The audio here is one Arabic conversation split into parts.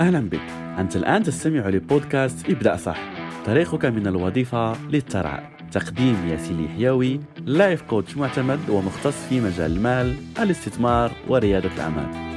أهلا بك. أنت الآن تستمع لبودكاست ابدأ صح. طريقك من الوظيفة للثراء تقديم ياسين حيوي لايف كوتش معتمد ومختص في مجال المال الاستثمار وريادة الأعمال.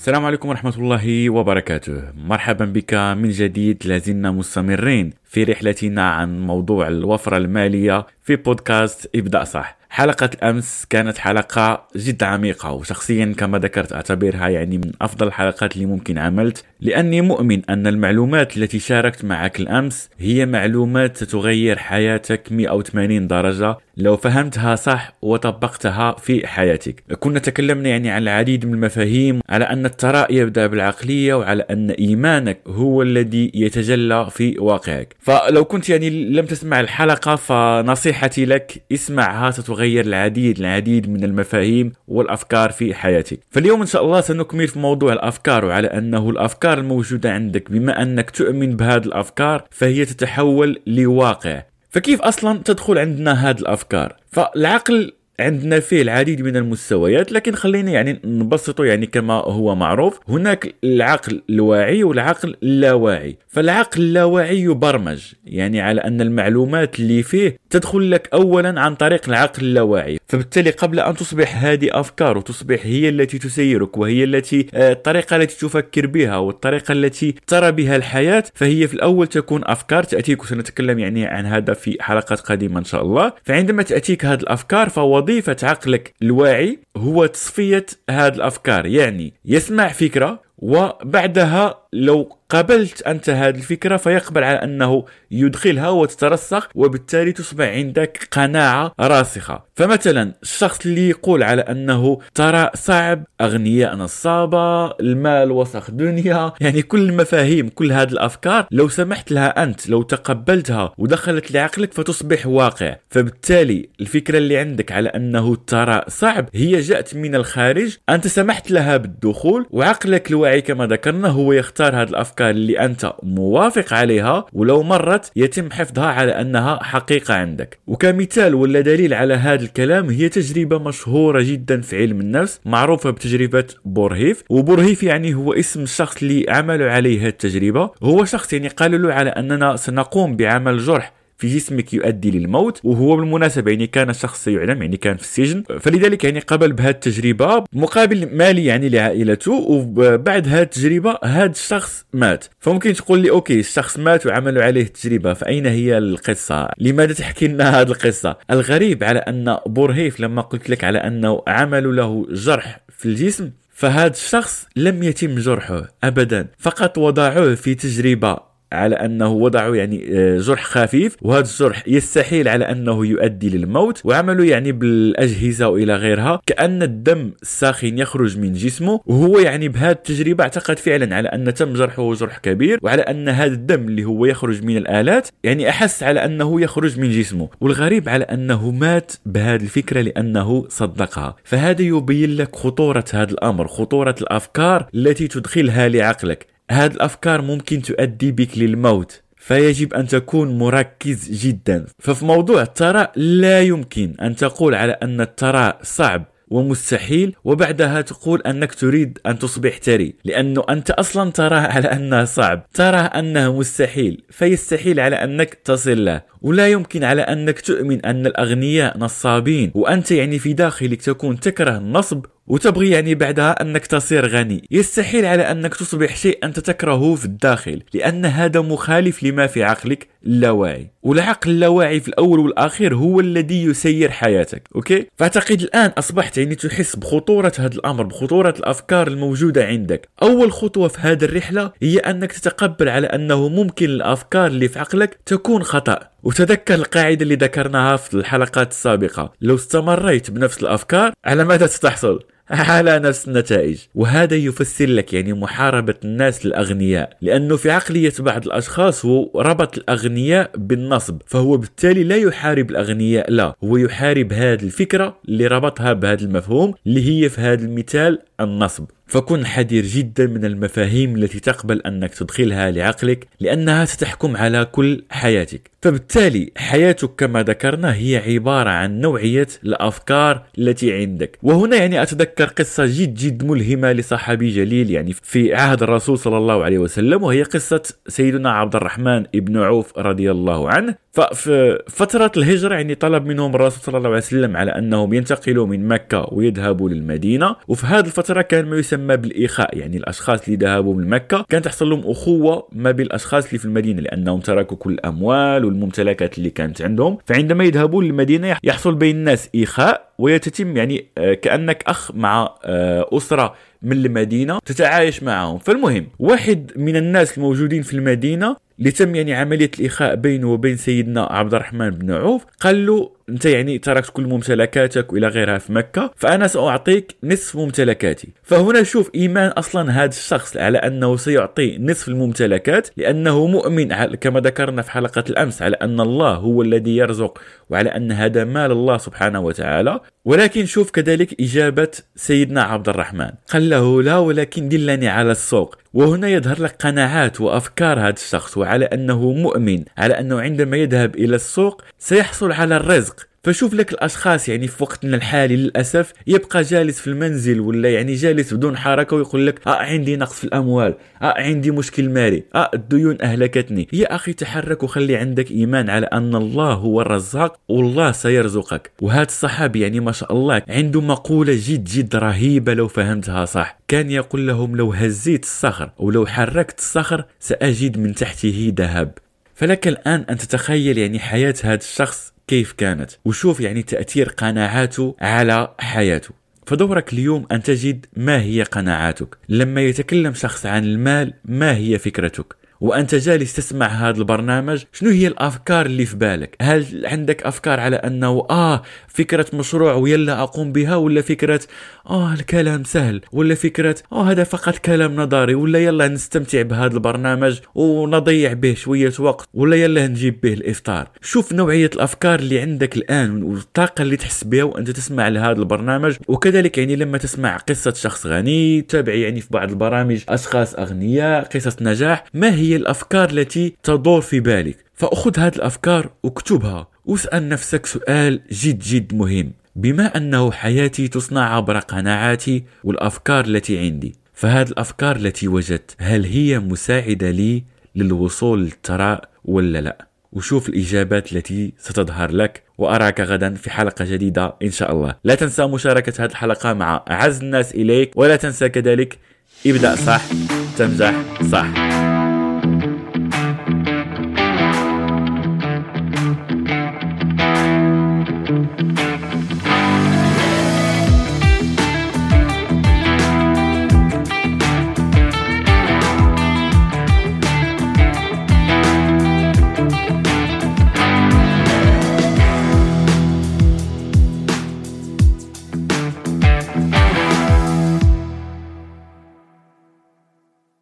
السلام عليكم ورحمة الله وبركاته. مرحبا بك من جديد لازلنا مستمرين في رحلتنا عن موضوع الوفرة المالية في بودكاست ابدأ صح. حلقة الأمس كانت حلقة جد عميقة وشخصيا كما ذكرت أعتبرها يعني من أفضل الحلقات اللي ممكن عملت. لأني مؤمن أن المعلومات التي شاركت معك الأمس هي معلومات ستغير حياتك 180 درجة. لو فهمتها صح وطبقتها في حياتك. كنا تكلمنا يعني عن العديد من المفاهيم على أن الثراء يبدأ بالعقلية وعلى أن إيمانك هو الذي يتجلى في واقعك. فلو كنت يعني لم تسمع الحلقة فنصيحتي لك اسمعها ستغير العديد العديد من المفاهيم والأفكار في حياتك. فاليوم إن شاء الله سنكمل في موضوع الأفكار وعلى أنه الأفكار الموجودة عندك. بما أنك تؤمن بهذه الأفكار فهي تتحول لواقع. فكيف أصلا تدخل عندنا هذه الأفكار؟ فالعقل عندنا فيه العديد من المستويات لكن خلينا يعني نبسطه يعني كما هو معروف هناك العقل الواعي والعقل اللاواعي. فالعقل اللاواعي يبرمج يعني على أن المعلومات اللي فيه تدخل لك اولا عن طريق العقل اللاواعي. فبالتالي قبل أن تصبح هذه أفكار وتصبح هي التي تسيرك وهي التي آه، الطريقة التي تفكر بها والطريقة التي ترى بها الحياة فهي في الأول تكون أفكار تأتيك وسنتكلم يعني عن هذا في حلقات قادمة إن شاء الله. فعندما تأتيك هذه الأفكار فوظيفه عقلك الواعي هو تصفية هذه الأفكار. يعني يسمع فكرة وبعدها لو قبلت أنت هذه الفكرة فيقبل على أنه يدخلها وتترسخ وبالتالي تصبح عندك قناعة راسخة. فمثلا الشخص اللي يقول على أنه ترى صعب أغنياء نصابة المال وسخ الدنيا يعني كل المفاهيم كل هذه الأفكار لو سمحت لها أنت لو تقبلتها ودخلت لعقلك فتصبح واقع. فبالتالي الفكرة اللي عندك على أنه ترى صعب هي جاءت من الخارج أنت سمحت لها بالدخول وعقلك الواعي كما ذكرنا هو يختار هذه الأفكار الأفكار اللي أنت موافق عليها ولو مرت يتم حفظها على أنها حقيقة عندك. وكمثال ولا دليل على هذا الكلام هي تجربة مشهورة جدا في علم النفس معروفة بتجربة بورهيف. وبورهيف يعني هو اسم الشخص اللي عملوا عليه هذه التجربة. هو شخص يعني قالوا له على أننا سنقوم بعمل جرح. في جسمك يؤدي للموت وهو بالمناسبة يعني كان شخص يعلم يعني كان في السجن. فلذلك يعني قبل بهذه التجربة مقابل مالي يعني لعائلته وبعد هذه التجربة هذا الشخص مات. فممكن تقول لي okay الشخص مات وعملوا عليه التجربة فأين هي القصة؟ لماذا تحكي لنا هذه القصة؟ الغريب على أن بورهيف لما قلت لك على أنه عملوا له جرح في الجسم فهذا الشخص لم يتم جرحه ابدا فقط وضعوه في تجربة على أنه وضعوا يعني آه، جرح خفيف وهذا الجرح يستحيل على أنه يؤدي للموت وعملوا يعني بالأجهزة وإلى غيرها. كأن الدم الساخن يخرج من جسمه وهو يعني بهذه التجربة اعتقد فعلا على أن تم جرحه جرح كبير وعلى أن هذا الدم اللي هو يخرج من الآلات يعني أحس على أنه يخرج من جسمه. والغريب على أنه مات بهذه الفكرة لأنه صدقها. فهذا يبين لك خطورة هذا الأمر خطورة الأفكار التي تدخلها لعقلك. هذه الأفكار ممكن تؤدي بك للموت فيجب أن تكون مركز جدا. ففي موضوع الثراء لا يمكن أن تقول على أن الثراء صعب ومستحيل وبعدها تقول أنك تريد أن تصبح ثري لأنه أنت أصلا تراه على أنه صعب. تراه أنه مستحيل فيستحيل على أنك تصل له. ولا يمكن على أنك تؤمن أن الأغنياء نصابين وأنت يعني في داخلك تكون تكره النصب وتبغي يعني بعدها أنك تصير غني. يستحيل على أنك تصبح شيء أنت تكرهه في الداخل لأن هذا مخالف لما في عقلك اللاواعي والعقل اللاواعي في الأول والأخير هو الذي يسير حياتك okay؟ فأعتقد الآن أصبحت يعني تحس بخطورة هذا الأمر بخطورة الأفكار الموجودة عندك. أول خطوة في هذه الرحلة هي أنك تتقبل على أنه ممكن الأفكار اللي في عقلك تكون خطأ. وتذكر القاعدة اللي ذكرناها في الحلقات السابقة. لو استمريت بنفس الأفكار على ماذا ستحصل؟ على نفس النتائج. وهذا يفسر لك يعني محاربة الناس الأغنياء لأنه في عقلية بعض الأشخاص هو ربط الأغنياء بالنصب. فهو بالتالي لا يحارب الأغنياء لا. هو يحارب هذه الفكرة اللي ربطها بهذا المفهوم اللي هي في هذا المثال النصب. فكن حذر جدا من المفاهيم التي تقبل أنك تدخلها لعقلك لأنها ستحكم على كل حياتك. فبالتالي حياتك كما ذكرنا هي عبارة عن نوعية الأفكار التي عندك. وهنا يعني أتذكر قصة جد جد ملهمة لصحابي جليل يعني في عهد الرسول صلى الله عليه وسلم وهي قصة سيدنا عبد الرحمن بن عوف رضي الله عنه. ففي فترة الهجرة يعني طلب منهم الرسول صلى الله عليه وسلم على أنهم ينتقلوا من مكة ويذهبوا للمدينة. وفي هذه الفترة كان ما يسمى بالإخاء يعني الأشخاص اللي ذهبوا من مكة كانت تحصل لهم أخوة ما بين الأشخاص اللي في المدينة لأنهم تركوا كل الأموال والممتلكات اللي كانت عندهم. فعندما يذهبون للمدينة يحصل بين الناس إخاء ويتتم يعني آه، كأنك أخ مع آه، أسرة من المدينة تتعايش معهم. فالمهم واحد من الناس الموجودين في المدينة اللي تم يعني عملية الاخاء بينه وبين سيدنا عبد الرحمن بن عوف. قال له أنت يعني تركت كل ممتلكاتك وإلى غيرها في مكة فأنا سأعطيك نصف ممتلكاتي. فهنا شوف إيمان أصلا هذا الشخص على أنه سيعطي نصف الممتلكات لأنه مؤمن كما ذكرنا في حلقة الأمس على أن الله هو الذي يرزق وعلى أن هذا مال الله سبحانه وتعالى. ولكن شوف كذلك إجابة سيدنا عبد الرحمن. قال له لا ولكن دلني على السوق. وهنا يظهر لك قناعات وأفكار هذا الشخص وعلى أنه مؤمن على أنه عندما يذهب إلى السوق سيحصل على الرزق. فشوف لك الأشخاص يعني في وقتنا الحالي للأسف يبقى جالس في المنزل ولا يعني جالس بدون حركة ويقول لك آه عندي نقص في الأموال آه عندي مشكل مالي آه الديون أهلكتني. يا أخي تحرك وخلي عندك إيمان على أن الله هو الرزاق والله سيرزقك. وهذا الصحابي يعني ما شاء الله عنده مقولة جد جد رهيبة لو فهمتها صح. كان يقول لهم لو هزيت الصخر أو لو حركت الصخر سأجد من تحته ذهب. فلك الآن أن تتخيل يعني حياة هذا الشخص كيف كانت وشوف يعني تأثير قناعاته على حياته. فدورك اليوم أن تجد ما هي قناعاتك. لما يتكلم شخص عن المال ما هي فكرتك؟ وأنت جالس تسمع هذا البرنامج شنو هي الأفكار اللي في بالك؟ هل عندك أفكار على أنه آه فكرة مشروع ويلا أقوم بها ولا فكرة آه الكلام سهل ولا فكرة آه هذا فقط كلام نظري ولا يلا نستمتع بهذا البرنامج ونضيع به شوية وقت ولا يلا نجيب به الإفطار؟ شوف نوعية الأفكار اللي عندك الآن والطاقة اللي تحس بها وأنت تسمع لهذا البرنامج. وكذلك يعني لما تسمع قصة شخص غني تابع يعني في بعض البرامج أشخاص أغنياء قصص نجاح ما هي الأفكار التي تدور في بالك. فأخذ هذه الأفكار واكتبها. واسأل نفسك سؤال جد جد مهم. بما أنه حياتي تصنع عبر قناعاتي والأفكار التي عندي فهذه الأفكار التي وجدت هل هي مساعدة لي للوصول للثراء ولا لا؟ وشوف الإجابات التي ستظهر لك. وأراك غدا في حلقة جديدة إن شاء الله. لا تنسى مشاركة هذه الحلقة مع أعز الناس إليك. ولا تنسى كذلك ابدأ صح تنجح صح.